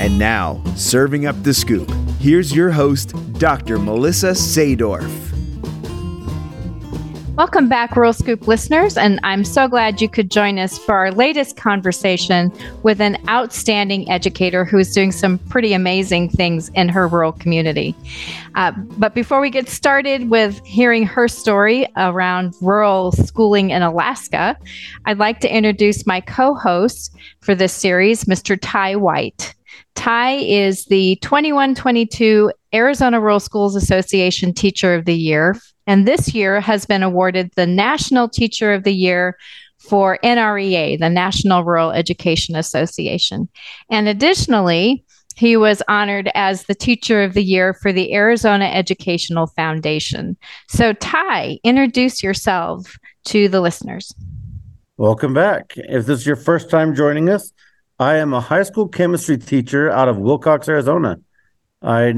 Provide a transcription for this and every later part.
And now, serving up the scoop, here's your host, Dr. Melissa Sadorf. Welcome back, Rural Scoop listeners, and I'm so glad you could join us for our latest conversation with an outstanding educator who's doing some pretty amazing things in her rural community. Uh, but before we get started with hearing her story around rural schooling in Alaska, I'd like to introduce my co host for this series, Mr. Ty White. Ty is the 2122 Arizona Rural Schools Association Teacher of the Year and this year has been awarded the National Teacher of the Year for NREA, the National Rural Education Association. And additionally, he was honored as the Teacher of the Year for the Arizona Educational Foundation. So, Ty, introduce yourself to the listeners. Welcome back. If this is your first time joining us, I am a high school chemistry teacher out of Willcox, Arizona. I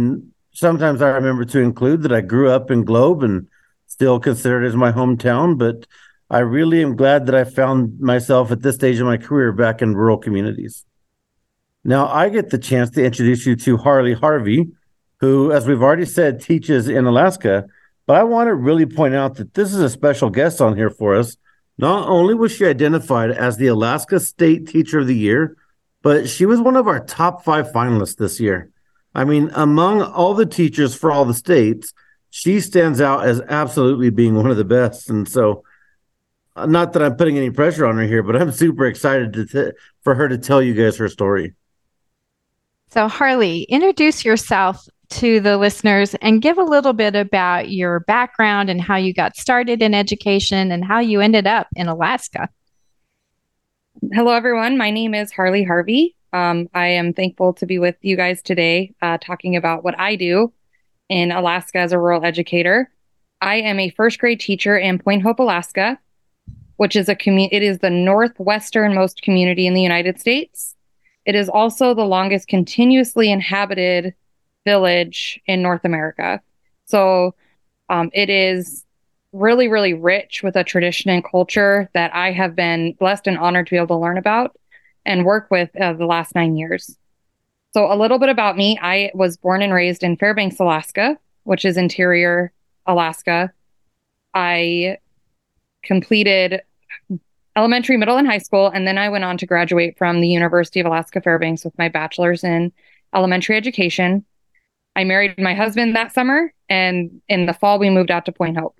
sometimes I remember to include that I grew up in Globe and still consider it as my hometown, but I really am glad that I found myself at this stage of my career back in rural communities. Now I get the chance to introduce you to Harlee Harvey, who, as we've already said, teaches in Alaska. But I want to really point out that this is a special guest on here for us. Not only was she identified as the Alaska State Teacher of the Year, but she was one of our top five finalists this year. I mean, among all the teachers for all the states, she stands out as absolutely being one of the best. And so, uh, not that I'm putting any pressure on her here, but I'm super excited to t- for her to tell you guys her story. So, Harlee, introduce yourself to the listeners and give a little bit about your background and how you got started in education and how you ended up in Alaska. Hello, everyone. My name is Harlee Harvey. Um, I am thankful to be with you guys today, uh, talking about what I do in Alaska as a rural educator. I am a first grade teacher in Point Hope, Alaska, which is a community. It is the northwesternmost community in the United States. It is also the longest continuously inhabited village in North America. So um, it is really, really rich with a tradition and culture that I have been blessed and honored to be able to learn about and work with uh, the last nine years. So, a little bit about me I was born and raised in Fairbanks, Alaska, which is interior Alaska. I completed elementary, middle, and high school, and then I went on to graduate from the University of Alaska Fairbanks with my bachelor's in elementary education. I married my husband that summer, and in the fall, we moved out to Point Hope.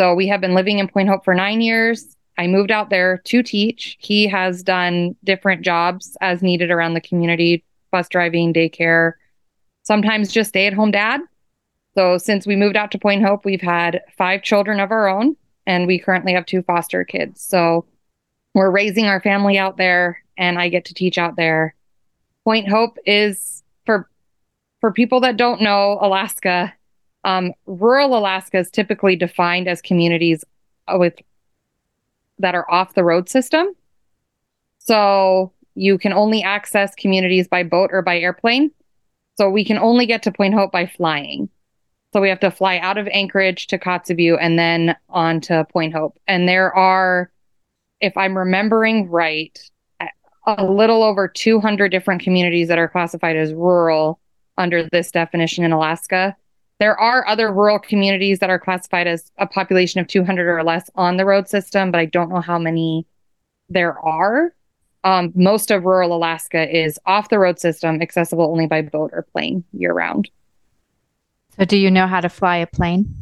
So, we have been living in Point Hope for nine years. I moved out there to teach. He has done different jobs as needed around the community, bus driving, daycare, sometimes just stay at home dad. So since we moved out to Point Hope, we've had five children of our own, and we currently have two foster kids. So we're raising our family out there, and I get to teach out there. Point Hope is for for people that don't know Alaska. Um, rural Alaska is typically defined as communities with that are off the road system. So you can only access communities by boat or by airplane. So we can only get to Point Hope by flying. So we have to fly out of Anchorage to Kotzebue and then on to Point Hope. And there are, if I'm remembering right, a little over 200 different communities that are classified as rural under this definition in Alaska. There are other rural communities that are classified as a population of 200 or less on the road system, but I don't know how many there are um, most of rural Alaska is off the road system, accessible only by boat or plane year round. So, do you know how to fly a plane?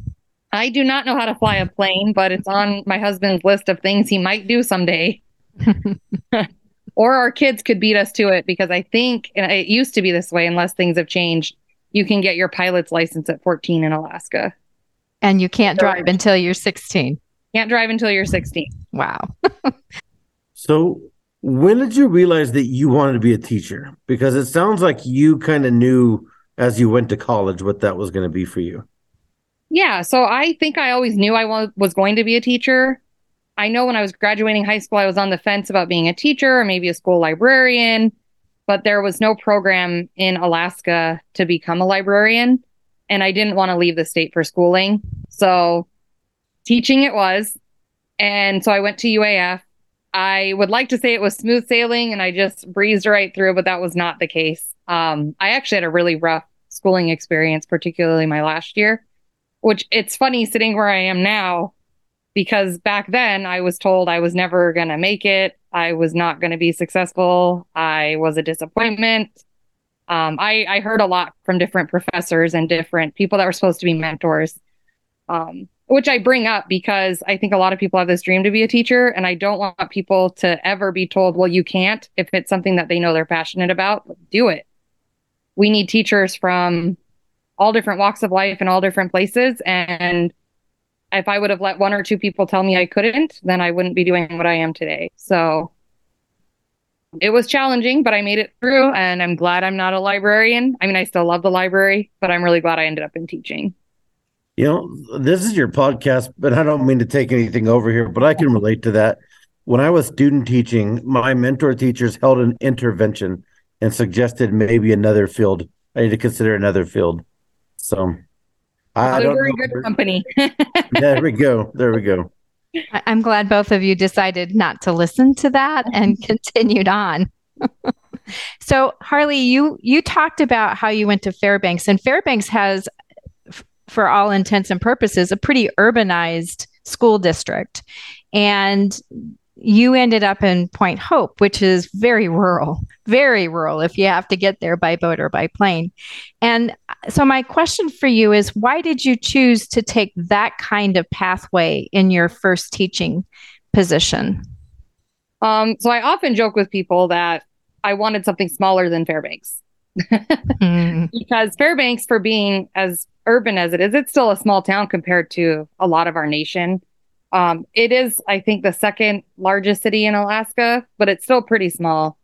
I do not know how to fly a plane, but it's on my husband's list of things he might do someday. or our kids could beat us to it because I think and it used to be this way, unless things have changed. You can get your pilot's license at 14 in Alaska. And you can't drive until you're 16. Can't drive until you're 16. Wow. so, when did you realize that you wanted to be a teacher? Because it sounds like you kind of knew as you went to college what that was going to be for you. Yeah, so I think I always knew I was going to be a teacher. I know when I was graduating high school, I was on the fence about being a teacher or maybe a school librarian, but there was no program in Alaska to become a librarian. And I didn't want to leave the state for schooling. So teaching it was. And so I went to UAF. I would like to say it was smooth sailing and I just breezed right through, but that was not the case. Um, I actually had a really rough schooling experience, particularly my last year, which it's funny sitting where I am now because back then I was told I was never going to make it. I was not going to be successful. I was a disappointment. Um, I, I heard a lot from different professors and different people that were supposed to be mentors. Um, which I bring up because I think a lot of people have this dream to be a teacher, and I don't want people to ever be told, well, you can't. If it's something that they know they're passionate about, do it. We need teachers from all different walks of life and all different places. And if I would have let one or two people tell me I couldn't, then I wouldn't be doing what I am today. So it was challenging, but I made it through, and I'm glad I'm not a librarian. I mean, I still love the library, but I'm really glad I ended up in teaching. You know, this is your podcast, but I don't mean to take anything over here, but I can relate to that. When I was student teaching, my mentor teachers held an intervention and suggested maybe another field. I need to consider another field. So I, don't very good company. there we go. There we go. I'm glad both of you decided not to listen to that and continued on. so Harlee, you you talked about how you went to Fairbanks, and Fairbanks has for all intents and purposes, a pretty urbanized school district. And you ended up in Point Hope, which is very rural, very rural if you have to get there by boat or by plane. And so, my question for you is why did you choose to take that kind of pathway in your first teaching position? Um, so, I often joke with people that I wanted something smaller than Fairbanks. mm. Because Fairbanks, for being as urban as it is, it's still a small town compared to a lot of our nation. Um, it is, I think, the second largest city in Alaska, but it's still pretty small.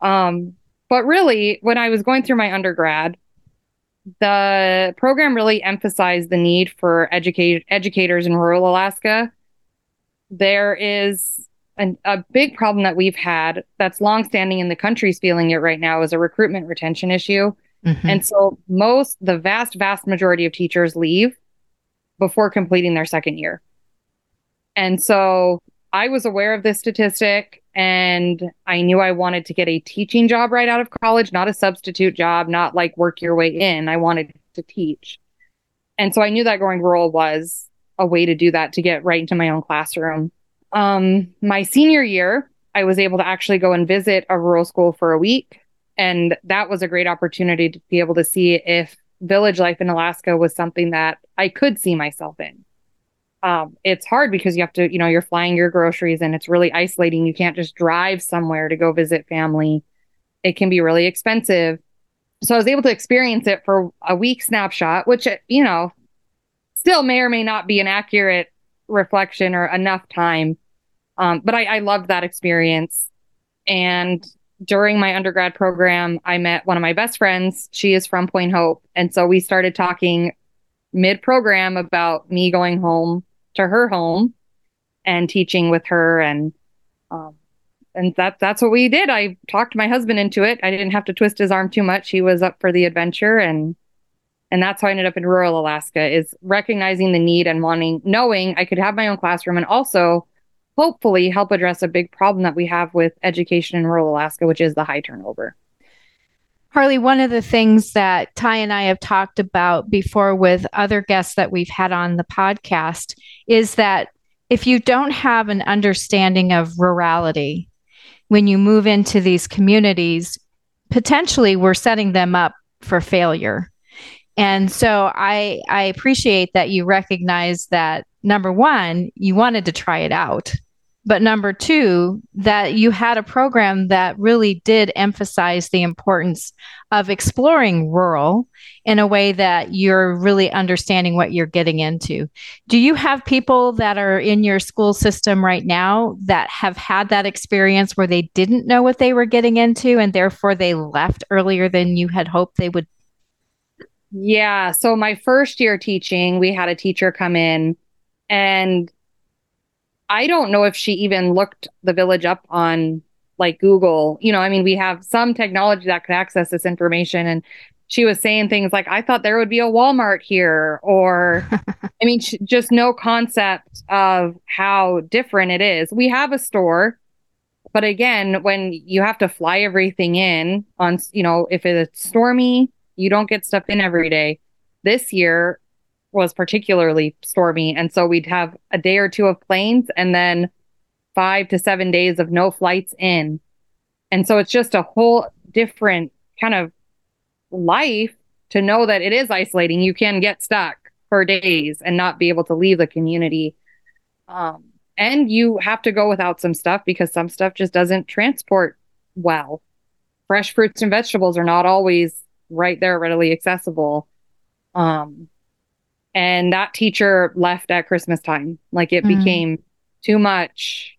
Um, but really, when I was going through my undergrad, the program really emphasized the need for educate educators in rural Alaska. There is an, a big problem that we've had that's longstanding in the country's feeling it right now is a recruitment retention issue. Mm-hmm. And so most, the vast, vast majority of teachers leave before completing their second year. And so I was aware of this statistic and I knew I wanted to get a teaching job right out of college, not a substitute job, not like work your way in. I wanted to teach. And so I knew that going rural was a way to do that to get right into my own classroom. Um, my senior year, I was able to actually go and visit a rural school for a week and that was a great opportunity to be able to see if village life in Alaska was something that I could see myself in. Um, it's hard because you have to, you know, you're flying your groceries and it's really isolating. You can't just drive somewhere to go visit family. It can be really expensive. So I was able to experience it for a week snapshot, which, you know, still may or may not be an accurate reflection or enough time. Um, but I, I loved that experience. And during my undergrad program, I met one of my best friends. She is from Point Hope. And so we started talking mid program about me going home to her home and teaching with her. And, um, and that, that's what we did. I talked my husband into it. I didn't have to twist his arm too much. He was up for the adventure. And, and that's how I ended up in rural Alaska is recognizing the need and wanting, knowing I could have my own classroom and also hopefully help address a big problem that we have with education in rural Alaska, which is the high turnover. Harlee, one of the things that Ty and I have talked about before with other guests that we've had on the podcast is that if you don't have an understanding of rurality, when you move into these communities, potentially we're setting them up for failure. And so I I appreciate that you recognize that number one, you wanted to try it out but number two, that you had a program that really did emphasize the importance of exploring rural in a way that you're really understanding what you're getting into. Do you have people that are in your school system right now that have had that experience where they didn't know what they were getting into and therefore they left earlier than you had hoped they would? Yeah. So my first year teaching, we had a teacher come in and I don't know if she even looked the village up on like Google. You know, I mean, we have some technology that could access this information and she was saying things like, I thought there would be a Walmart here, or I mean, sh- just no concept of how different it is. We have a store, but again, when you have to fly everything in on, you know, if it's stormy, you don't get stuff in every day. This year was particularly stormy. And so we'd have a day or two of planes and then five to seven days of no flights in. And so it's just a whole different kind of life to know that it is isolating. You can get stuck for days and not be able to leave the community. Um, and you have to go without some stuff because some stuff just doesn't transport well. Fresh fruits and vegetables are not always right there readily accessible. Um, and that teacher left at Christmas time. Like it mm. became too much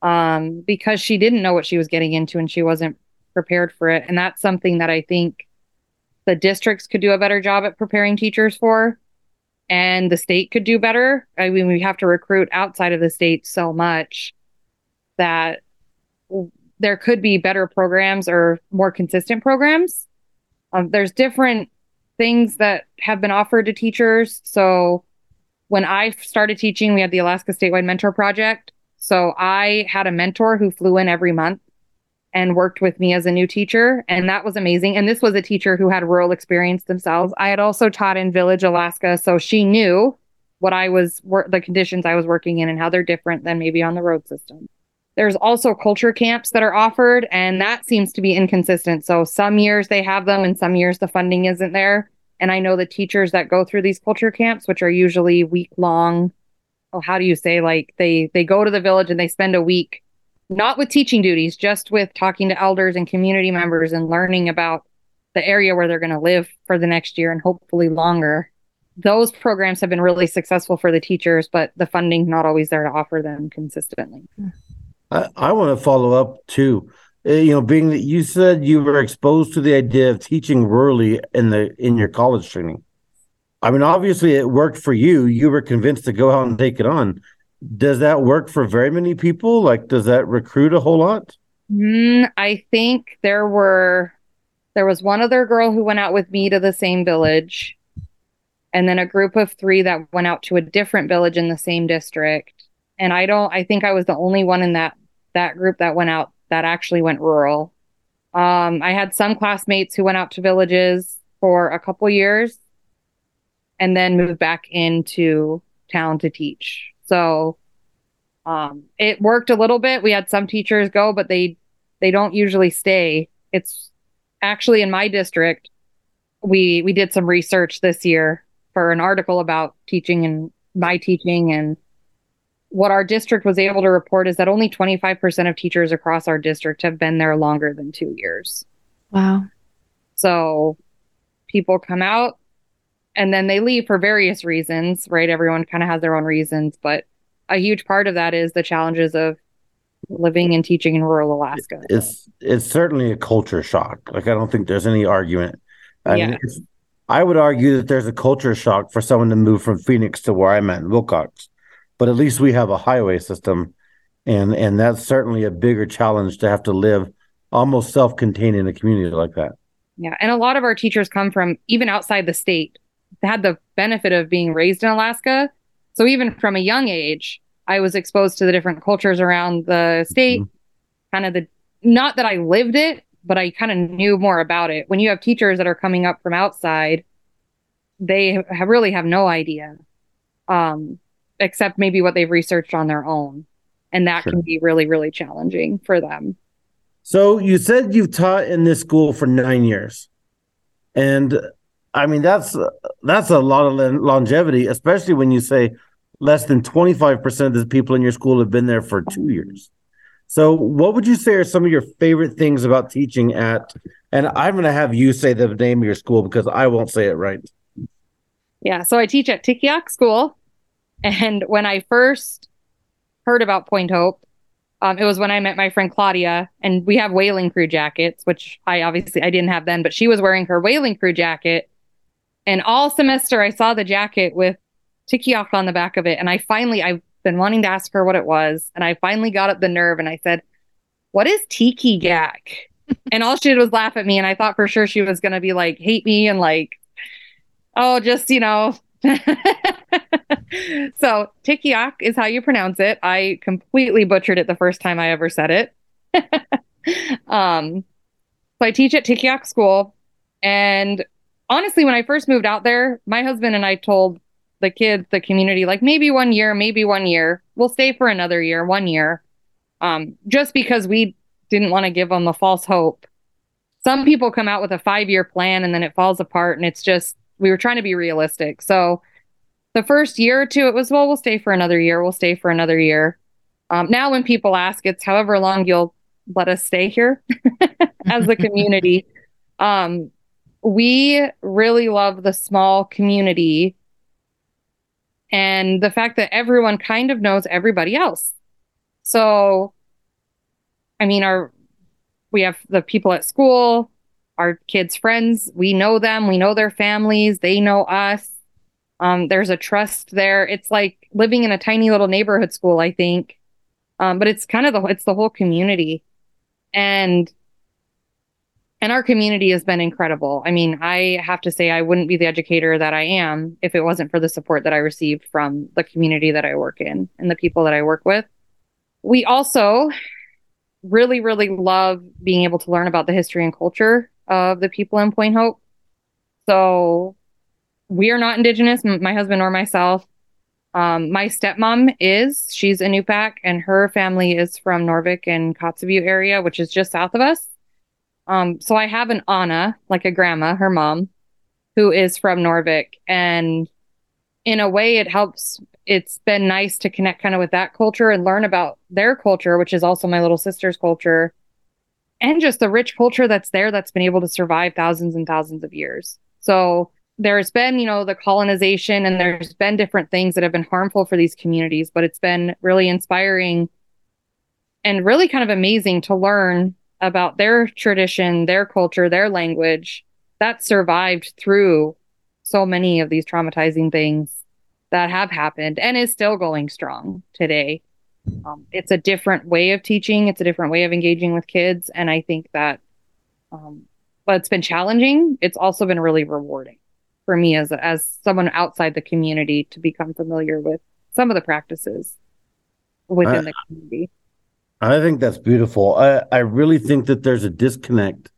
um, because she didn't know what she was getting into and she wasn't prepared for it. And that's something that I think the districts could do a better job at preparing teachers for and the state could do better. I mean, we have to recruit outside of the state so much that there could be better programs or more consistent programs. Um, there's different things that have been offered to teachers. So when I started teaching, we had the Alaska Statewide Mentor Project. So I had a mentor who flew in every month and worked with me as a new teacher. And that was amazing. And this was a teacher who had rural experience themselves. I had also taught in Village, Alaska. So she knew what I was, wor- the conditions I was working in and how they're different than maybe on the road system. There's also culture camps that are offered, and that seems to be inconsistent. So some years they have them, and some years the funding isn't there. And I know the teachers that go through these culture camps, which are usually week long. Oh, how do you say like they they go to the village and they spend a week not with teaching duties, just with talking to elders and community members and learning about the area where they're going to live for the next year and hopefully longer. Those programs have been really successful for the teachers, but the funding not always there to offer them consistently. Hmm. I, I want to follow up too. Uh, you know, being that you said you were exposed to the idea of teaching rurally in the in your college training. I mean, obviously it worked for you. You were convinced to go out and take it on does that work for very many people? Like, does that recruit a whole lot? Mm, I think there were, there was one other girl who went out with me to the same village, and then a group of three that went out to a different village in the same district. And I don't, I think I was the only one in that that group that went out that actually went rural. Um, I had some classmates who went out to villages for a couple years and then moved back into town to teach. So um, it worked a little bit. We had some teachers go, but they they don't usually stay. It's actually in my district. We we did some research this year for an article about teaching and my teaching and what our district was able to report is that only 25% of teachers across our district have been there longer than 2 years. Wow. So people come out and then they leave for various reasons, right? Everyone kind of has their own reasons, but a huge part of that is the challenges of living and teaching in rural Alaska. It's it's certainly a culture shock. Like I don't think there's any argument. I yeah. I would argue that there's a culture shock for someone to move from Phoenix to where I'm at in Willcox, but at least we have a highway system, and and that's certainly a bigger challenge to have to live almost self-contained in a community like that. Yeah, and a lot of our teachers come from even outside the state had the benefit of being raised in Alaska. So even from a young age, I was exposed to the different cultures around the state, mm-hmm. kind of the not that I lived it, but I kind of knew more about it. When you have teachers that are coming up from outside, they have really have no idea, um, except maybe what they've researched on their own, and that sure. can be really really challenging for them. So you said you've taught in this school for nine years, and I mean, that's that's a lot of longevity, especially when you say less than 25% of the people in your school have been there for two years. So, what would you say are some of your favorite things about teaching at? And I'm going to have you say the name of your school because I won't say it right. Yeah. So, I teach at Tikigaq School. And when I first heard about Point Hope, um, it was when I met my friend Claudia, and we have whaling crew jackets, which I obviously I didn't have then, but she was wearing her whaling crew jacket And all semester, I saw the jacket with Tikigaq on the back of it. And I finally, I've been wanting to ask her what it was. And I finally got up the nerve and I said, What is Tiki Gak? and all she did was laugh at me. And I thought for sure she was going to be like, hate me and like, oh, just, you know. so Tikigaq is how you pronounce it. I completely butchered it the first time I ever said it. um, so I teach at Tikigaq School. And honestly, when I first moved out there, my husband and I told the kids, the community, like maybe one year, maybe one year. We'll stay for another year, one year. Um, just because we didn't want to give them a false hope. Some people come out with a five year plan and then it falls apart. And it's just, we were trying to be realistic. So the first year or two, it was, well, we'll stay for another year. We'll stay for another year. Um, now, when people ask, it's however long you'll let us stay here as a community. um, we really love the small community and the fact that everyone kind of knows everybody else. So, I mean, our we have the people at school, our kids' friends, we know them, we know their families, they know us. Um, there's a trust there. It's like living in a tiny little neighborhood school, I think. Um, but it's kind of the it's the whole community, and and our community has been incredible. I mean, I have to say, I wouldn't be the educator that I am if it wasn't for the support that I received from the community that I work in and the people that I work with. We also really, really love being able to learn about the history and culture of the people in Point Hope. So we are not Indigenous, my husband or myself. Um, my stepmom is, she's Inupiaq, and her family is from Noorvik and Kotzebue area, which is just south of us. Um, so I have an Anna, like a grandma, her mom, who is from Noorvik, And in a way, it helps. It's been nice to connect kind of with that culture and learn about their culture, which is also my little sister's culture, and just the rich culture that's there that's been able to survive thousands and thousands of years. So there's been, you know, the colonization and there's been different things that have been harmful for these communities, but it's been really inspiring and really kind of amazing to learn about their tradition, their culture, their language that survived through so many of these traumatizing things that have happened and is still going strong today. Um, it's a different way of teaching, it's a different way of engaging with kids. And I think that, um, but it's been challenging. It's also been really rewarding for me as as someone outside the community to become familiar with some of the practices within I, the community. I think that's beautiful. I, I really think that there's a disconnect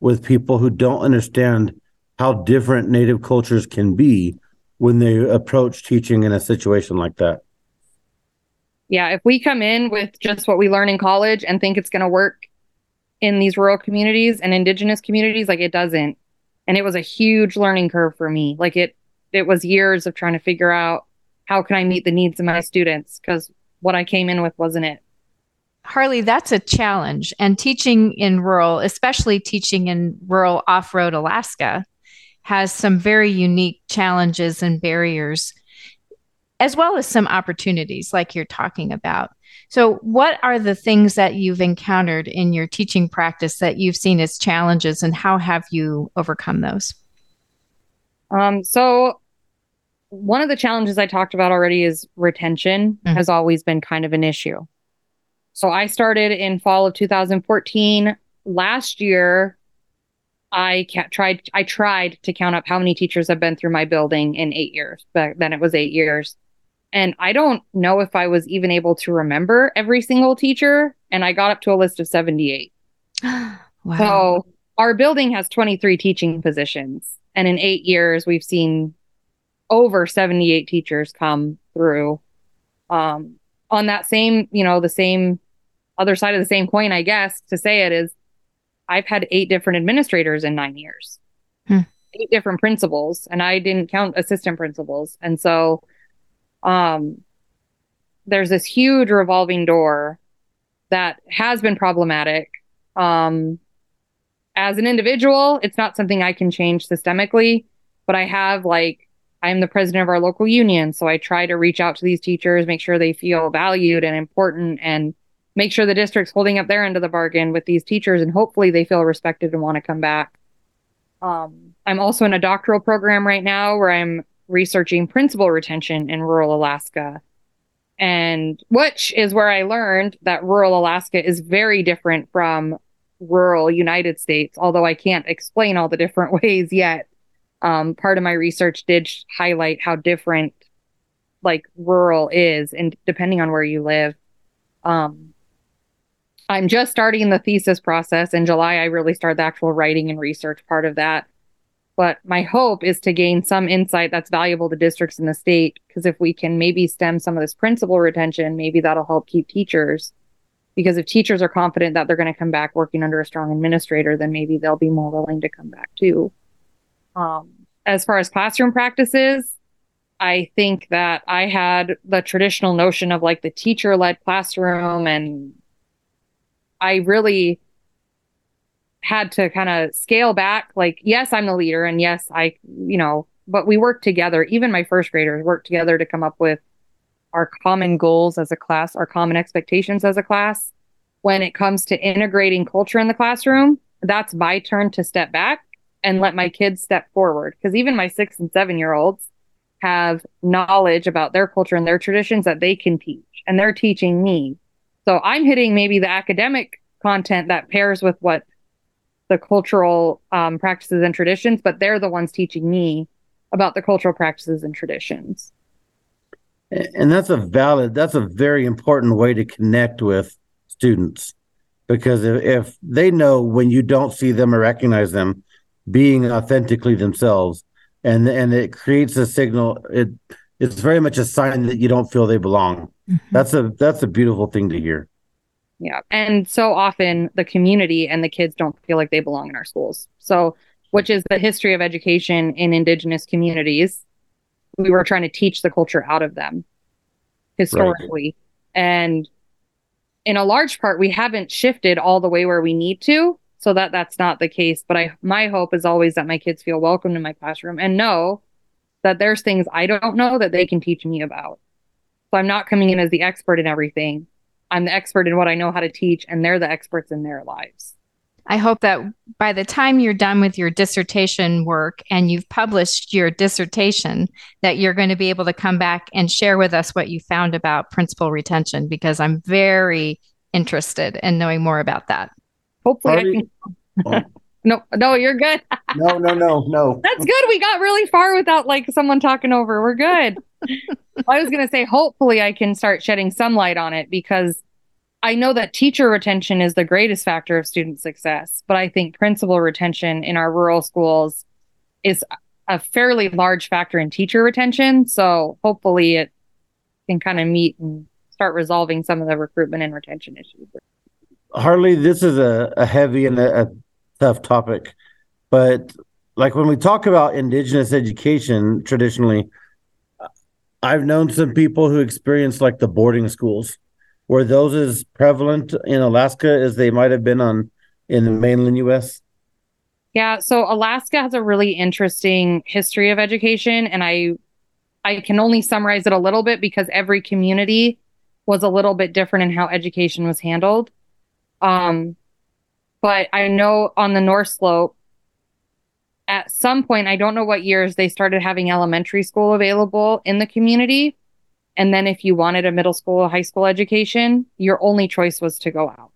with people who don't understand how different native cultures can be when they approach teaching in a situation like that. Yeah, if we come in with just what we learn in college and think it's going to work in these rural communities and indigenous communities, like it doesn't. And it was a huge learning curve for me. Like it it was years of trying to figure out how can i meet the needs of my students because what i came in with wasn't it. Harlee that's a challenge. And teaching in rural especially teaching in rural off-road alaska has some very unique challenges and barriers as well as some opportunities like you're talking about so, what are the things that you've encountered in your teaching practice that you've seen as challenges, and how have you overcome those? Um, so, one of the challenges I talked about already is retention mm-hmm. has always been kind of an issue. So, I started in fall of 2014. Last year, I tried I tried to count up how many teachers have been through my building in eight years. But then it was eight years. And I don't know if I was even able to remember every single teacher. And I got up to a list of 78. wow. So our building has 23 teaching positions. And in eight years, we've seen over 78 teachers come through. Um, on that same, you know, the same other side of the same coin, I guess, to say it is I've had eight different administrators in nine years, hmm. eight different principals, and I didn't count assistant principals. And so um, there's this huge revolving door that has been problematic. Um, as an individual, it's not something I can change systemically, but I have like, I'm the president of our local union. So I try to reach out to these teachers, make sure they feel valued and important, and make sure the district's holding up their end of the bargain with these teachers. And hopefully they feel respected and want to come back. Um, I'm also in a doctoral program right now where I'm researching principal retention in rural Alaska. And which is where I learned that rural Alaska is very different from rural United States, although I can't explain all the different ways yet. Um, part of my research did highlight how different like rural is and depending on where you live. Um, I'm just starting the thesis process. In July, I really start the actual writing and research part of that. But my hope is to gain some insight that's valuable to districts in the state. Because if we can maybe stem some of this principal retention, maybe that'll help keep teachers. Because if teachers are confident that they're going to come back working under a strong administrator, then maybe they'll be more willing to come back too. Um, as far as classroom practices, I think that I had the traditional notion of like the teacher led classroom and I really had to kind of scale back. Like, yes, I'm the leader, and yes, I, you know, but we work together. Even my first graders work together to come up with our common goals as a class, our common expectations as a class. When it comes to integrating culture in the classroom, that's my turn to step back and let my kids step forward. Because even my six and seven year olds have knowledge about their culture and their traditions that they can teach, and they're teaching me so I'm hitting maybe the academic content that pairs with what the cultural um, practices and traditions, but they're the ones teaching me about the cultural practices and traditions. And that's a valid, that's a very important way to connect with students because if, if they know when you don't see them or recognize them being authentically themselves and and it creates a signal it it's very much a sign that you don't feel they belong Mm-hmm. That's a that's a beautiful thing to hear. Yeah. And so often the community and the kids don't feel like they belong in our schools. So, which is the history of education in indigenous communities. We were trying to teach the culture out of them historically. Right. And in a large part, we haven't shifted all the way where we need to. So that that's not the case. But I my hope is always that my kids feel welcome in my classroom and know that there's things I don't know that they can teach me about. So I'm not coming in as the expert in everything. I'm the expert in what I know how to teach, and they're the experts in their lives. I hope that by the time you're done with your dissertation work and you've published your dissertation, that you're going to be able to come back and share with us what you found about principal retention because I'm very interested in knowing more about that. Hopefully, I can. Oh. no, no, you're good. no, no, no, no. That's good. We got really far without like someone talking over. We're good. I was going to say, hopefully, I can start shedding some light on it because I know that teacher retention is the greatest factor of student success, but I think principal retention in our rural schools is a fairly large factor in teacher retention. So hopefully, it can kind of meet and start resolving some of the recruitment and retention issues. Harlee, this is a, a heavy and a, a tough topic, but like when we talk about indigenous education traditionally I've known some people who experienced like the boarding schools, where those as prevalent in Alaska as they might have been on in the mainland U.S. Yeah, so Alaska has a really interesting history of education, and I I can only summarize it a little bit because every community was a little bit different in how education was handled. Um, but I know on the North Slope, at some point, I don't know what years, they started having elementary school available in the community. And then if you wanted a middle school or high school education, your only choice was to go out.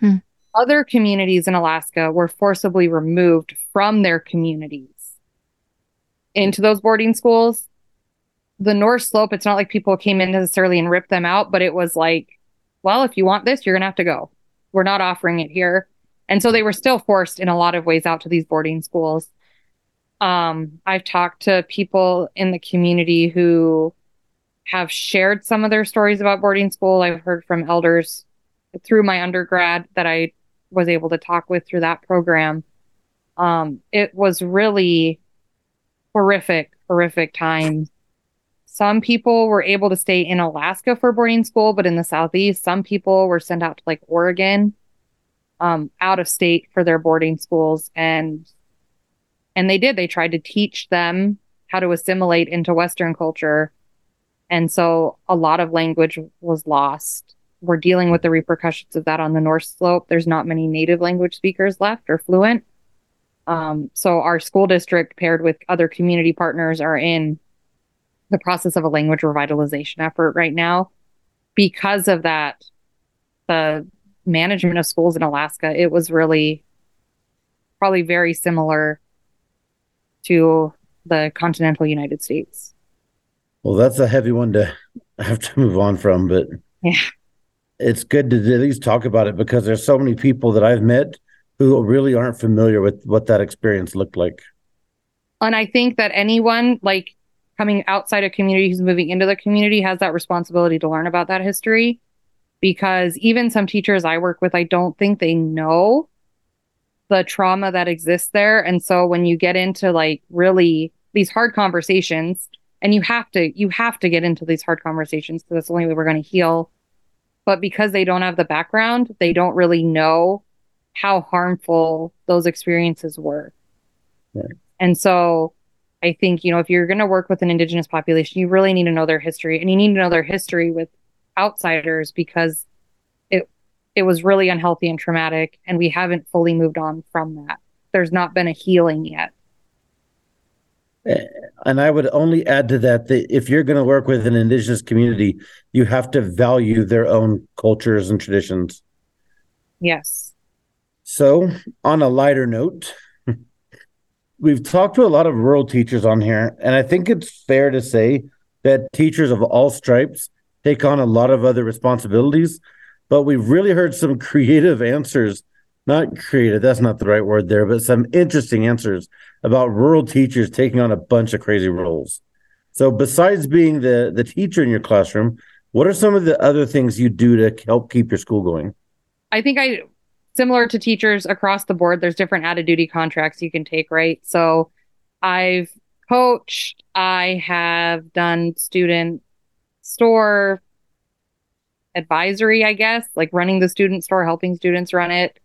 Hmm. Other communities in Alaska were forcibly removed from their communities into those boarding schools. The North Slope, it's not like people came in necessarily and ripped them out, but it was like, well, if you want this, you're going to have to go. We're not offering it here. And so they were still forced in a lot of ways out to these boarding schools. Um, I've talked to people in the community who have shared some of their stories about boarding school. I've heard from elders through my undergrad that I was able to talk with through that program. Um, it was really horrific, horrific times. Some people were able to stay in Alaska for boarding school, but in the Southeast, some people were sent out to like Oregon, um, out of state for their boarding schools. And and they did. They tried to teach them how to assimilate into Western culture. And so a lot of language was lost. We're dealing with the repercussions of that on the North Slope. There's not many native language speakers left or fluent. Um, so our school district paired with other community partners are in the process of a language revitalization effort right now. Because of that, the management of schools in Alaska, it was really probably very similar to the continental United States. Well, that's a heavy one to have to move on from, but yeah, it's good to at least talk about it because there's so many people that I've met who really aren't familiar with what that experience looked like. And I think that anyone like coming outside a community who's moving into the community has that responsibility to learn about that history because even some teachers I work with, I don't think they know the trauma that exists there. And so when you get into like really these hard conversations, and you have to you have to get into these hard conversations because that's the only way we're going to heal. But because they don't have the background, they don't really know how harmful those experiences were. Right. And so I think, you know, if you're going to work with an indigenous population, you really need to know their history and you need to know their history with outsiders because it was really unhealthy and traumatic and we haven't fully moved on from that. There's not been a healing yet. Eh, and I would only add to that that if you're going to work with an indigenous community, you have to value their own cultures and traditions. Yes. So, on a lighter note, we've talked to a lot of rural teachers on here, and I think it's fair to say that teachers of all stripes take on a lot of other responsibilities, but we've really heard some creative answers. Not creative, that's not the right word there, but some interesting answers about rural teachers taking on a bunch of crazy roles. So, besides being the, the teacher in your classroom, what are some of the other things you do to help keep your school going? I think I similar to teachers across the board, there's different added duty contracts you can take, right? So I've coached, I have done student store advisory, I guess, like running the student store, helping students run it.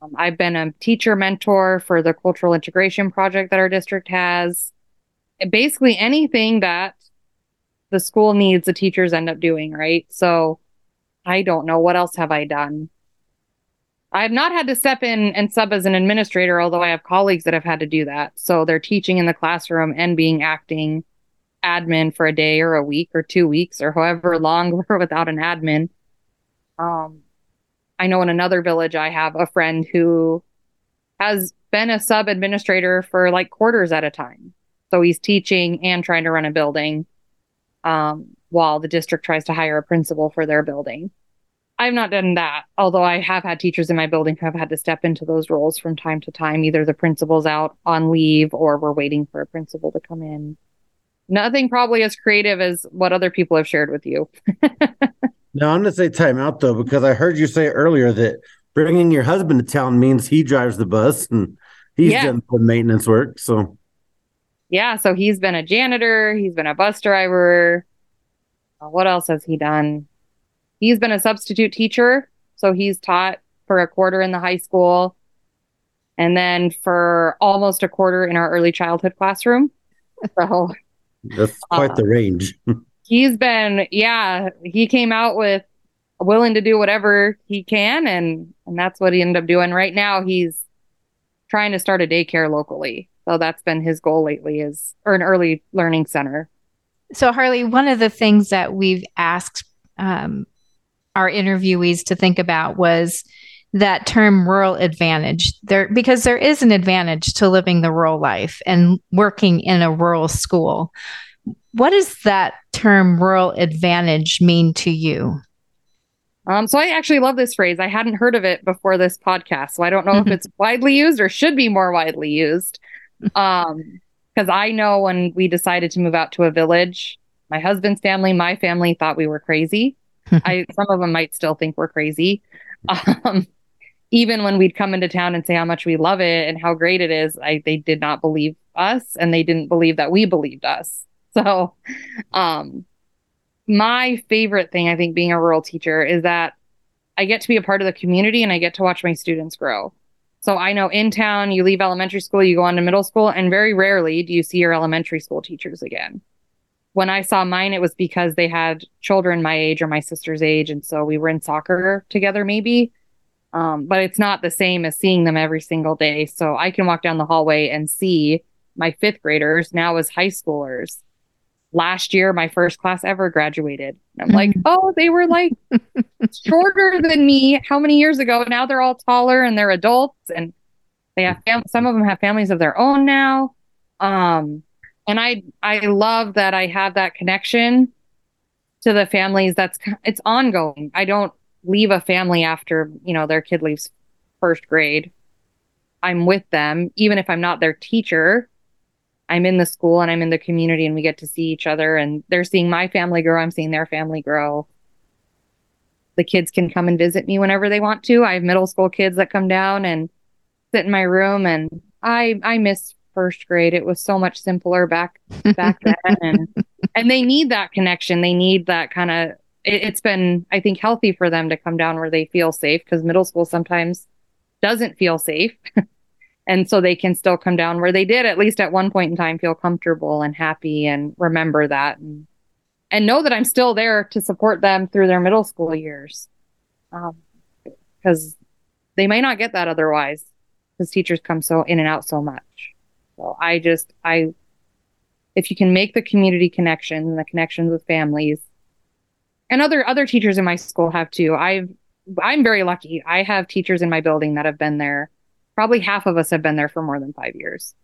Um, I've been a teacher mentor for the cultural integration project that our district has. Basically, anything that the school needs, the teachers end up doing, right? So I don't know. What else have I done? I have not had to step in and sub as an administrator, although I have colleagues that have had to do that. So they're teaching in the classroom and being acting admin for a day or a week or two weeks or however long we're without an admin. Um, I know in another village, I have a friend who has been a sub administrator for like quarters at a time. So he's teaching and trying to run a building um, while the district tries to hire a principal for their building. I've not done that, although I have had teachers in my building who have had to step into those roles from time to time. Either the principal's out on leave or we're waiting for a principal to come in. Nothing probably as creative as what other people have shared with you. now, I'm going to say time out though, because I heard you say earlier that bringing your husband to town means he drives the bus and he's yeah. done some maintenance work. So, yeah, so he's been a janitor, he's been a bus driver. Uh, what else has he done? he's been a substitute teacher. So he's taught for a quarter in the high school and then for almost a quarter in our early childhood classroom. So that's quite uh, the range. he's been, yeah, he came out with willing to do whatever he can and and that's what he ended up doing. Right now he's trying to start a daycare locally. So that's been his goal lately is or an early learning center. So Harlee, one of the things that we've asked um, our interviewees to think about was that term rural advantage there because there is an advantage to living the rural life and working in a rural school what does that term rural advantage mean to you um, so I actually love this phrase. I hadn't heard of it before this podcast, so I don't know if it's widely used or should be more widely used. Um, because I know when we decided to move out to a village, my husband's family, my family thought we were crazy. I some of them might still think we're crazy. Um, even when we'd come into town and say how much we love it and how great it is, I they did not believe us and they didn't believe that we believed us. So um my favorite thing I think being a rural teacher is that I get to be a part of the community and I get to watch my students grow. So I know in town, you leave elementary school, you go on to middle school, and very rarely do you see your elementary school teachers again when I saw mine, it was because they had children my age or my sister's age. And so we were in soccer together, maybe. Um, but it's not the same as seeing them every single day. So I can walk down the hallway and see my fifth graders now as high schoolers. Last year, my first class ever graduated. I'm like, Mm-hmm. oh, they were like shorter than me how many years ago? Now they're all taller and they're adults and they have fam- some of them have families of their own now. Um, and I I love that I have that connection to the families. That's it's ongoing. I don't leave a family after you know their kid leaves first grade. I'm with them, even if I'm not their teacher. I'm in the school and I'm in the community, and we get to see each other. And they're seeing my family grow. I'm seeing their family grow. The kids can come and visit me whenever they want to. I have middle school kids that come down and sit in my room, and I I miss first grade. It was so much simpler back back then, and and they need that connection. They need that kind of. It, it's been, I think, healthy for them to come down where they feel safe because middle school sometimes doesn't feel safe. and so they can still come down where they did at least at one point in time feel comfortable and happy and remember that and and know that I'm still there to support them through their middle school years. Um, because they may not get that otherwise because teachers come so in and out so much. So I just, I, if you can make the community connections and the connections with families and other, other teachers in my school have too. I've, I'm very lucky. I have teachers in my building that have been there. Probably half of us have been there for more than five years.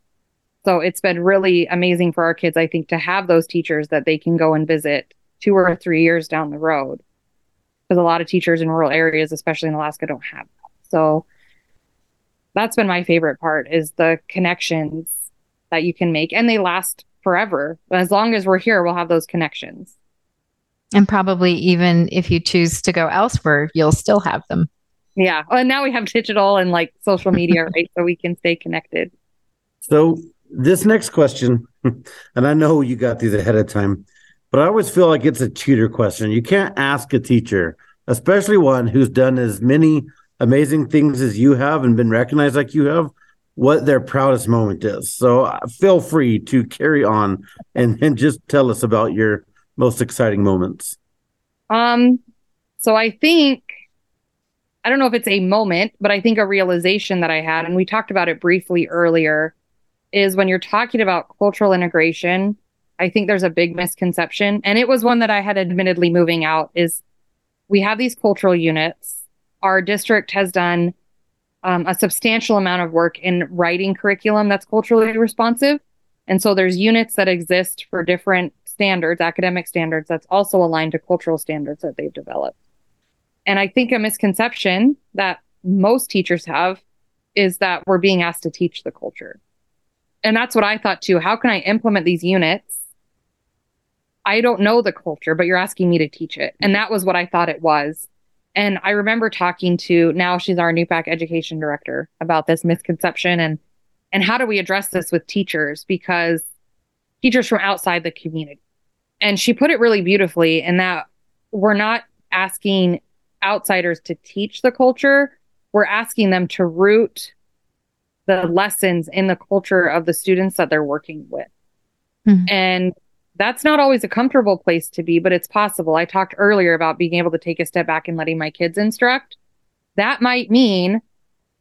So it's been really amazing for our kids, I think, to have those teachers that they can go and visit two or three years down the road. Because a lot of teachers in rural areas, especially in Alaska, don't have that. So that's been my favorite part is the connections that you can make and they last forever. As long as we're here, we'll have those connections. And probably even if you choose to go elsewhere, you'll still have them. Yeah. Oh, and now we have digital and like social media, right? So we can stay connected. So this next question, and I know you got these ahead of time, but I always feel like it's a cheater question. You can't ask a teacher, especially one who's done as many amazing things as you have and been recognized like you have, what their proudest moment is. So uh, feel free to carry on and, and just tell us about your most exciting moments. Um, so I think I don't know if it's a moment, but I think a realization that I had, and we talked about it briefly earlier, is when you're talking about cultural integration, I think there's a big misconception. And it was one that I had admittedly moving out is we have these cultural units. Our district has done um, a substantial amount of work in writing curriculum that's culturally responsive. And so there's units that exist for different standards, academic standards, that's also aligned to cultural standards that they've developed. And I think a misconception that most teachers have is that we're being asked to teach the culture. And that's what I thought too. How can I implement these units? I don't know the culture, but you're asking me to teach it. And that was what I thought it was. And I remember talking to now she's our Iñupiaq education director about this misconception and and how do we address this with teachers because teachers from outside the community. And she put it really beautifully in that we're not asking outsiders to teach the culture, we're asking them to root the lessons in the culture of the students that they're working with. Mhm. And that's not always a comfortable place to be, but it's possible. I talked earlier about being able to take a step back and letting my kids instruct. That might mean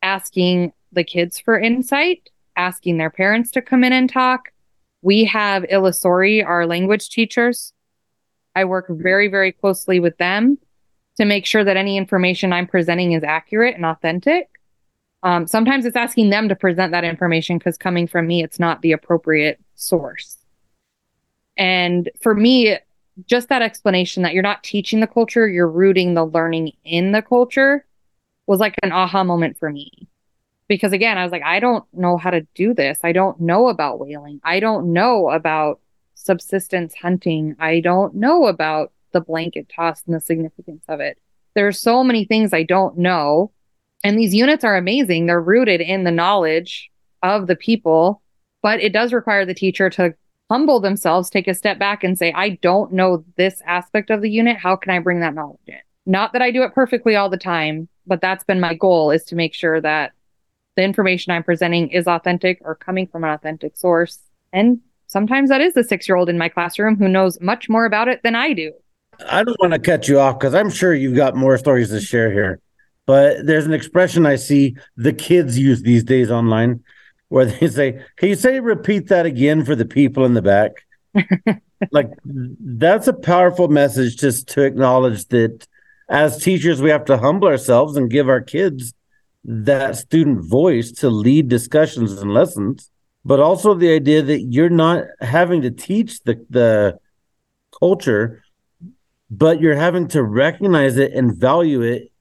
asking the kids for insight, asking their parents to come in and talk. We have ilisaurri, our language teachers. I work very, very closely with them to make sure that any information I'm presenting is accurate and authentic. Um, sometimes it's asking them to present that information because coming from me, it's not the appropriate source. And for me, just that explanation that you're not teaching the culture, you're rooting the learning in the culture was like an aha moment for me. Because again, I was like, I don't know how to do this. I don't know about whaling. I don't know about subsistence hunting. I don't know about the blanket toss and the significance of it. There are so many things I don't know. And these units are amazing. They're rooted in the knowledge of the people, but it does require the teacher to humble themselves, take a step back and say, I don't know this aspect of the unit. How can I bring that knowledge in? Not that I do it perfectly all the time, but that's been my goal is to make sure that the information I'm presenting is authentic or coming from an authentic source. And sometimes that is the six year old in my classroom who knows much more about it than I do. I don't want to cut you off because I'm sure you've got more stories to share here. But there's an expression I see the kids use these days online where they say, Can you say repeat that again for the people in the back? like that's a powerful message just to acknowledge that as teachers we have to humble ourselves and give our kids that student voice to lead discussions and lessons but also the idea that you're not having to teach the the culture but you're having to recognize it and value it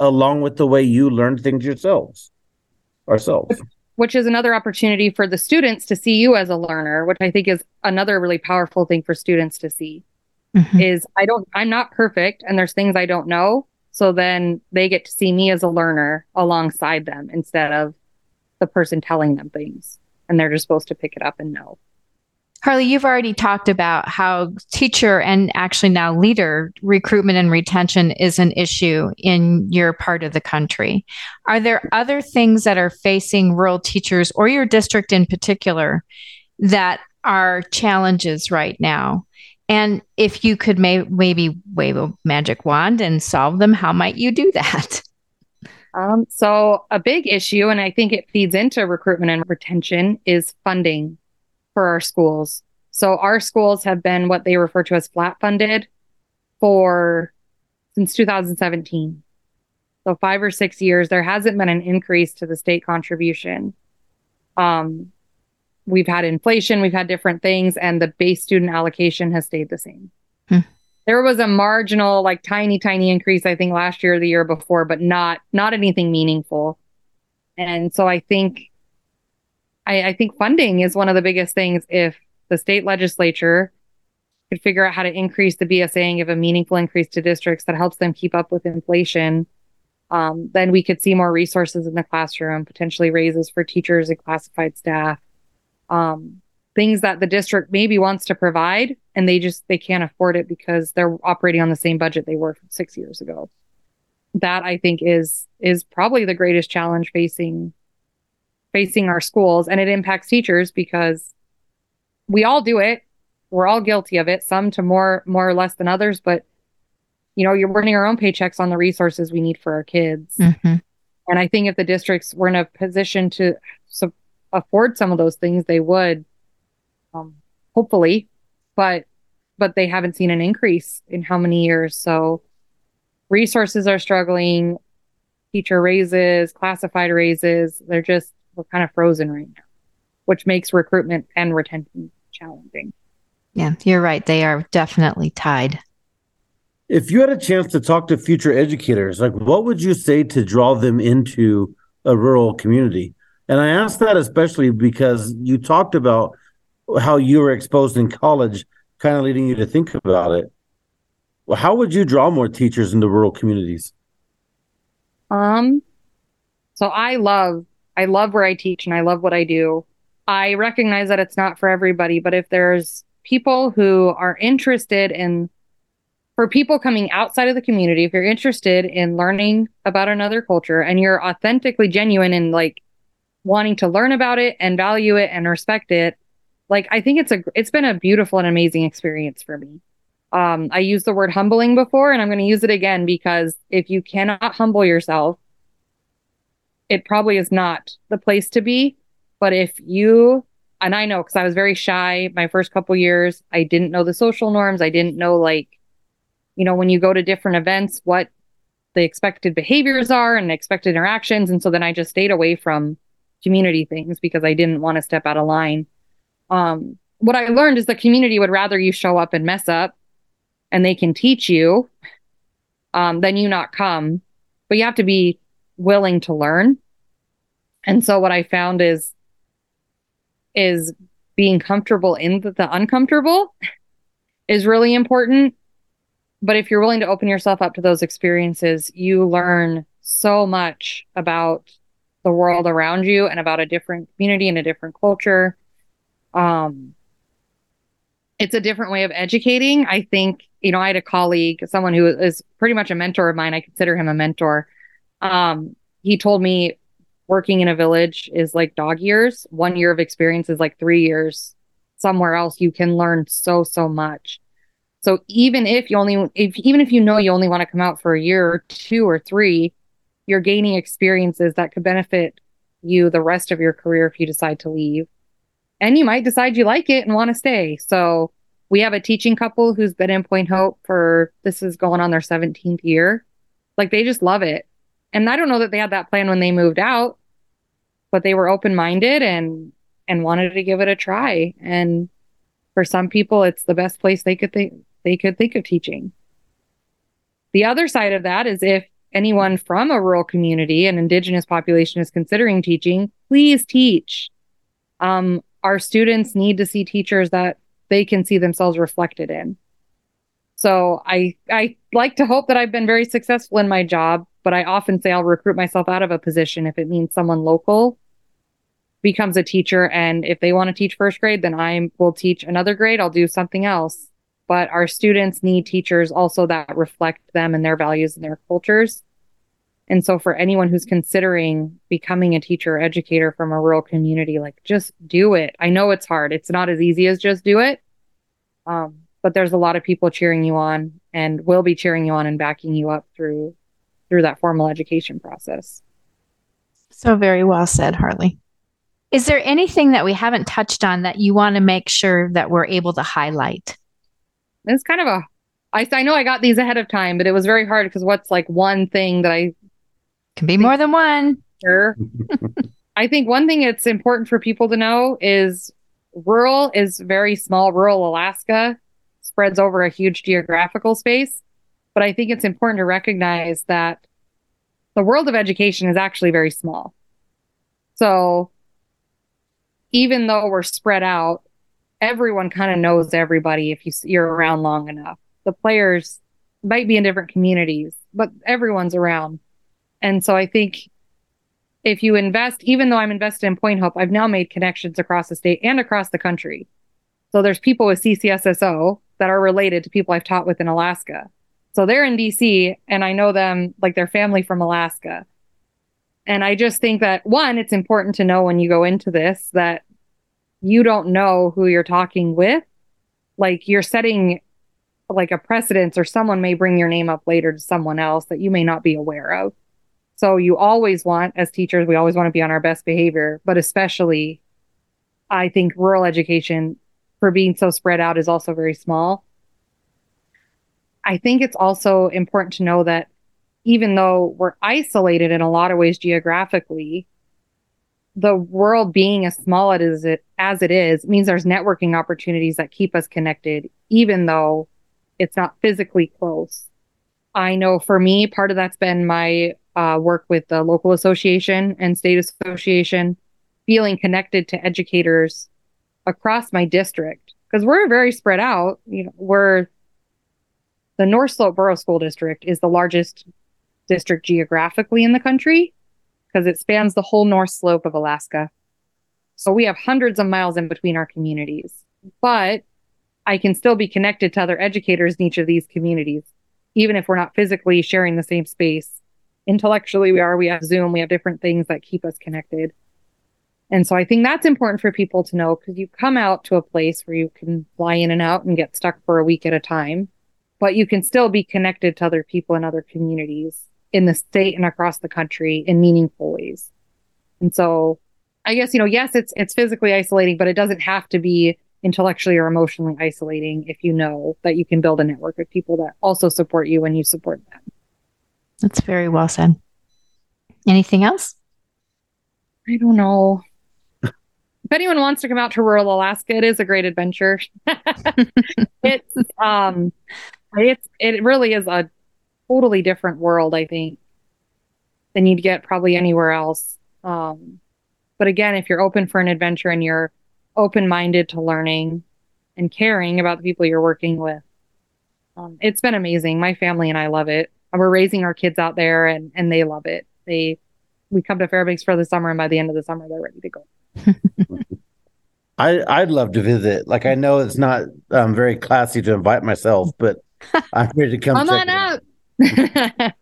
along with the way you learn things yourselves ourselves which is another opportunity for the students to see you as a learner, which I think is another really powerful thing for students to see. Mm-hmm. Is I don't I'm not perfect and there's things I don't know. So then they get to see me as a learner alongside them instead of the person telling them things. And they're just supposed to pick it up and know. Harlee, you've already talked about how teacher and actually now leader recruitment and retention is an issue in your part of the country. Are there other things that are facing rural teachers or your district in particular that are challenges right now? And if you could may- maybe wave a magic wand and solve them, how might you do that? Um, so, a big issue, and I think it feeds into recruitment and retention, is funding for our schools. So our schools have been what they refer to as flat funded for since 2017. So five or six years, there hasn't been an increase to the state contribution. Um, we've had inflation, we've had different things, and the base student allocation has stayed the same. Hmm. There was a marginal, like tiny, tiny increase, I think, last year or the year before, but not not anything meaningful. And so I think I, I think funding is one of the biggest things. If the state legislature could figure out how to increase the BSA and give a meaningful increase to districts that helps them keep up with inflation, um, then we could see more resources in the classroom, potentially raises for teachers and classified staff, um, things that the district maybe wants to provide and they just they can't afford it because they're operating on the same budget they were six years ago. That I think is is probably the greatest challenge facing facing our schools and it impacts teachers because we all do it we're all guilty of it some to more more or less than others but you know you're burning our own paychecks on the resources we need for our kids mm-hmm. and i think if the districts were in a position to so afford some of those things they would um, hopefully but but they haven't seen an increase in how many years so resources are struggling teacher raises classified raises they're just we're kind of frozen right now, which makes recruitment and retention challenging. Yeah, you're right. They are definitely tied. If you had a chance to talk to future educators, like what would you say to draw them into a rural community? And I ask that especially because you talked about how you were exposed in college, kind of leading you to think about it. Well, how would you draw more teachers into rural communities? Um, so I love I love where I teach and I love what I do. I recognize that it's not for everybody, but if there's people who are interested in, for people coming outside of the community, if you're interested in learning about another culture and you're authentically genuine and like wanting to learn about it and value it and respect it, like I think it's a it's been a beautiful and amazing experience for me. Um, I used the word humbling before, and I'm going to use it again because if you cannot humble yourself it probably is not the place to be. But if you, and I know because I was very shy my first couple years, I didn't know the social norms. I didn't know, like, you know, when you go to different events, what the expected behaviors are and expected interactions. And so then I just stayed away from community things because I didn't want to step out of line. Um, what I learned is the community would rather you show up and mess up and they can teach you um, than you not come. But you have to be willing to learn. And so what I found is is being comfortable in the, the uncomfortable is really important. But if you're willing to open yourself up to those experiences, you learn so much about the world around you and about a different community and a different culture. Um, it's a different way of educating. I think, you know, I had a colleague, someone who is pretty much a mentor of mine. I consider him a mentor. Um, he told me working in a village is like dog years. One year of experience is like three years. Somewhere else, you can learn so so much. So even if you only, if even if you know you only want to come out for a year or two or three, you're gaining experiences that could benefit you the rest of your career if you decide to leave. And you might decide you like it and want to stay. So we have a teaching couple who's been in Point Hope for this is going on their 17th year. Like they just love it. And I don't know that they had that plan when they moved out, but they were open-minded and and wanted to give it a try. And for some people it's the best place they could think they could think of teaching. The other side of that is if anyone from a rural community and indigenous population is considering teaching, please teach. Um, our students need to see teachers that they can see themselves reflected in. So I I like to hope that I've been very successful in my job, but I often say I'll recruit myself out of a position if it means someone local becomes a teacher and if they want to teach first grade, then I will teach another grade, I'll do something else. But our students need teachers also that reflect them and their values and their cultures. And so for anyone who's considering becoming a teacher or educator from a rural community, like just do it. I know it's hard. It's not as easy as just do it. Um, but there's a lot of people cheering you on and will be cheering you on and backing you up through through that formal education process. So very well said, Harlee. Is there anything that we haven't touched on that you want to make sure that we're able to highlight? It's kind of a I, I know I got these ahead of time, but it was very hard because what's like one thing that I can be more than one. Sure. I think one thing it's important for people to know is rural is very small. Rural Alaska spreads over a huge geographical space. But I think it's important to recognize that the world of education is actually very small. So even though we're spread out, everyone kind of knows everybody if you, you're around long enough. The players might be in different communities, but everyone's around. And so I think if you invest, even though I'm invested in Point Hope, I've now made connections across the state and across the country. So there's people with CCSSO that are related to people I've taught with in Alaska. So they're in DC and I know them like their family from Alaska. And I just think that one, it's important to know when you go into this that you don't know who you're talking with. Like you're setting like a precedence or someone may bring your name up later to someone else that you may not be aware of. So you always want, as teachers, we always want to be on our best behavior, but especially I think rural education for being so spread out is also very small. I think it's also important to know that even though we're isolated in a lot of ways geographically, the world being as small as it as it is means there's networking opportunities that keep us connected, even though it's not physically close. I know for me, part of that's been my uh, work with the local association and state association, feeling connected to educators across my district because we're very spread out. You know, we're the North Slope Borough School District is the largest district geographically in the country because it spans the whole North Slope of Alaska. So we have hundreds of miles in between our communities, but I can still be connected to other educators in each of these communities, even if we're not physically sharing the same space intellectually we are. We have Zoom, we have different things that keep us connected. And so I think that's important for people to know because you come out to a place where you can fly in and out and get stuck for a week at a time, but you can still be connected to other people in other communities in the state and across the country in meaningful ways. And so I guess, you know, yes, it's it's physically isolating, but it doesn't have to be intellectually or emotionally isolating if you know that you can build a network of people that also support you and you support them. That's very well said. Anything else? I don't know. if anyone wants to come out to rural Alaska, it is a great adventure. it's um it's it really is a totally different world, I think, than you'd get probably anywhere else. Um but again, if you're open for an adventure and you're open minded to learning and caring about the people you're working with, um, it's been amazing. My family and I love it we're raising our kids out there and and they love it. They we come to Fairbanks for the summer and by the end of the summer they're ready to go. I I'd love to visit. Like I know it's not um, very classy to invite myself, but I'm ready to come. come on out.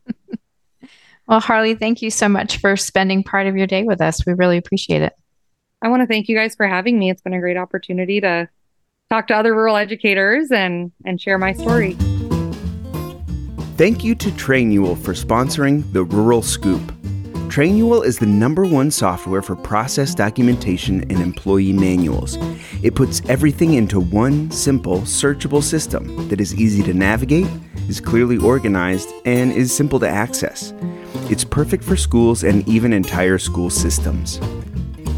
well, Harlee, thank you so much for spending part of your day with us. We really appreciate it. I want to thank you guys for having me. It's been a great opportunity to talk to other rural educators and and share my story. Thank you to Trainual for sponsoring the Rural Scoop. Trainual is the number one software for process documentation and employee manuals. It puts everything into one simple, searchable system that is easy to navigate, is clearly organized, and is simple to access. It's perfect for schools and even entire school systems.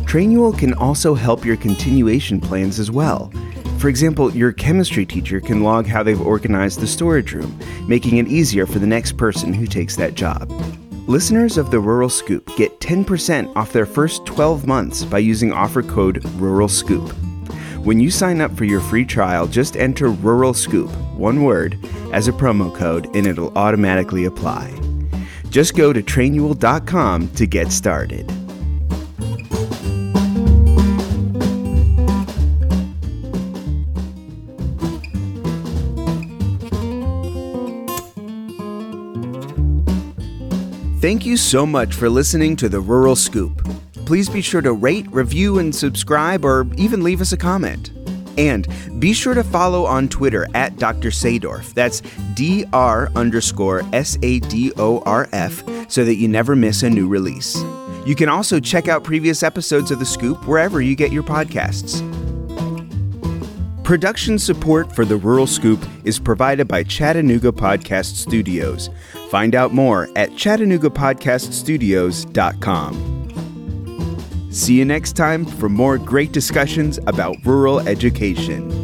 Trainual can also help your continuation plans as well. For example, your chemistry teacher can log how they've organized the storage room, making it easier for the next person who takes that job. Listeners of the Rural Scoop get 10% off their first 12 months by using offer code Rural Scoop. When you sign up for your free trial, just enter Rural Scoop, one word, as a promo code and it'll automatically apply. Just go to trainual.com to get started. Thank you so much for listening to the Rural Scoop. Please be sure to rate, review, and subscribe, or even leave us a comment. And be sure to follow on Twitter at Dr. Sadorf. That's D-R underscore S-A-D-O-R-F so that you never miss a new release. You can also check out previous episodes of The Scoop wherever you get your podcasts. Production support for the Rural Scoop is provided by Chattanooga Podcast Studios. Find out more at ChattanoogaPodcastStudios.com. See you next time for more great discussions about rural education.